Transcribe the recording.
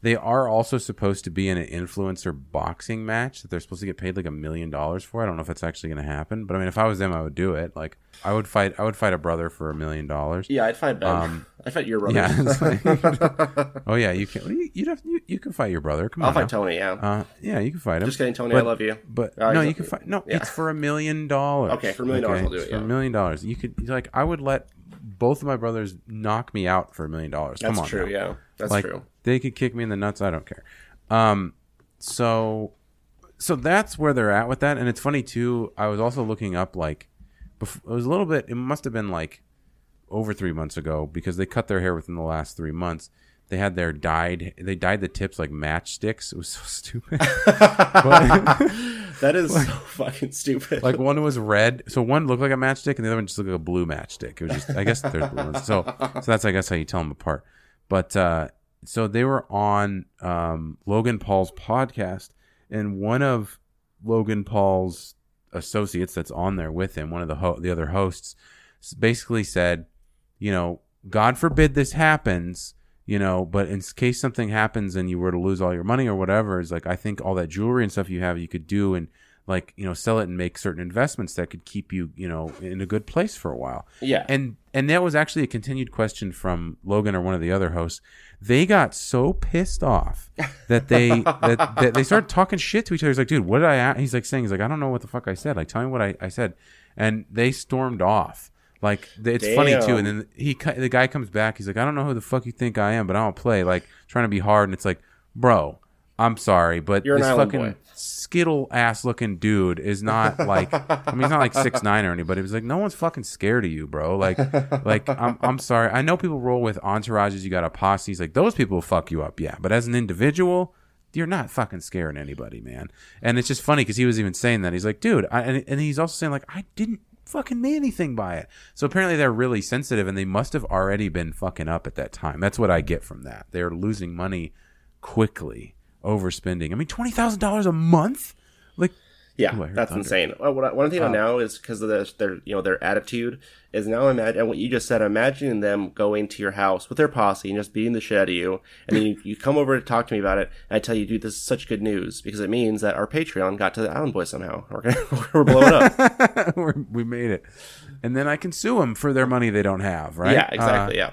They are also supposed to be in an influencer boxing match that they're supposed to get paid like a million dollars for. I don't know if that's actually going to happen, but I mean, if I was them, I would do it. Like, I would fight. I would fight a brother for a million dollars. Yeah, I'd fight Ben. Um, I'd fight your brother. Yeah. like- oh yeah, you can. You, you'd have. You, you can fight your brother. Come on. I'll fight now. Tony. Yeah. Uh, yeah, you can fight him. Just kidding, Tony. I love you. But Uh, no, you can fight. No, yeah. it's for a million dollars. Okay, for a million dollars, I'll do it, it's For yeah. a million dollars, you could like. I would let both of my brothers knock me out for a million dollars. Come That's on, true. now. Yeah, that's like true. they could kick me in the nuts. I don't care. Um, so, so that's where they're at with that, and it's funny too. I was also looking up like, it was a little bit. It must have been like over three months ago because they cut their hair within the last three months. They had their dyed. They dyed the tips like matchsticks. It was so stupid. That is so fucking stupid. like one was red, so one looked like a matchstick, and the other one just looked like a blue matchstick. It was just, I guess there's blue ones. So, so that's I guess how you tell them apart. But uh, so they were on um, Logan Paul's podcast, and one of Logan Paul's associates that's on there with him, one of the ho- the other hosts, basically said, you know, God forbid this happens, you know, but in case something happens and you were to lose all your money or whatever, is like I think all that jewelry and stuff you have, you could do and like you know sell it and make certain investments that could keep you you know in a good place for a while. yeah. And and that was actually a continued question from Logan or one of the other hosts. They got so pissed off that they that, that they started talking shit to each other. He's like, dude, what did I? a-" He's like saying, he's like, I don't know what the fuck I said. Like, tell me what I, I said. And they stormed off. Like it's funny too. And then he the guy comes back. He's like, I don't know who the fuck you think I am, but I don't play. Like trying to be hard. And it's like, bro, I'm sorry, but You're this fucking boy. skittle ass looking dude is not like I mean he's not like six nine or anybody. He's like no one's fucking scared of you, bro. Like like I'm I'm sorry. I know people roll with entourages. You got a posse. He's like those people will fuck you up, yeah. But as an individual, you're not fucking scaring anybody, man. And it's just funny because he was even saying that he's like, dude, I, and and he's also saying like I didn't fucking me anything by it. So apparently they're really sensitive and they must have already been fucking up at that time. That's what I get from that. They're losing money quickly, overspending. I mean, twenty thousand dollars a month, like Yeah, Ooh, that's thunder. insane. Well, what, I- what I'm thinking of now is because of their, their, you know, their attitude is now imagine what you just said. Imagining them going to your house with their posse and just beating the shit out of you, and then you, you come over to talk to me about it, and I tell you, dude, this is such good news because it means that our Patreon got to the Island Boy somehow. We're gonna, we're blowing up. We're- we made it, and then I can sue them for their money they don't have, right? Yeah, exactly. Uh, yeah.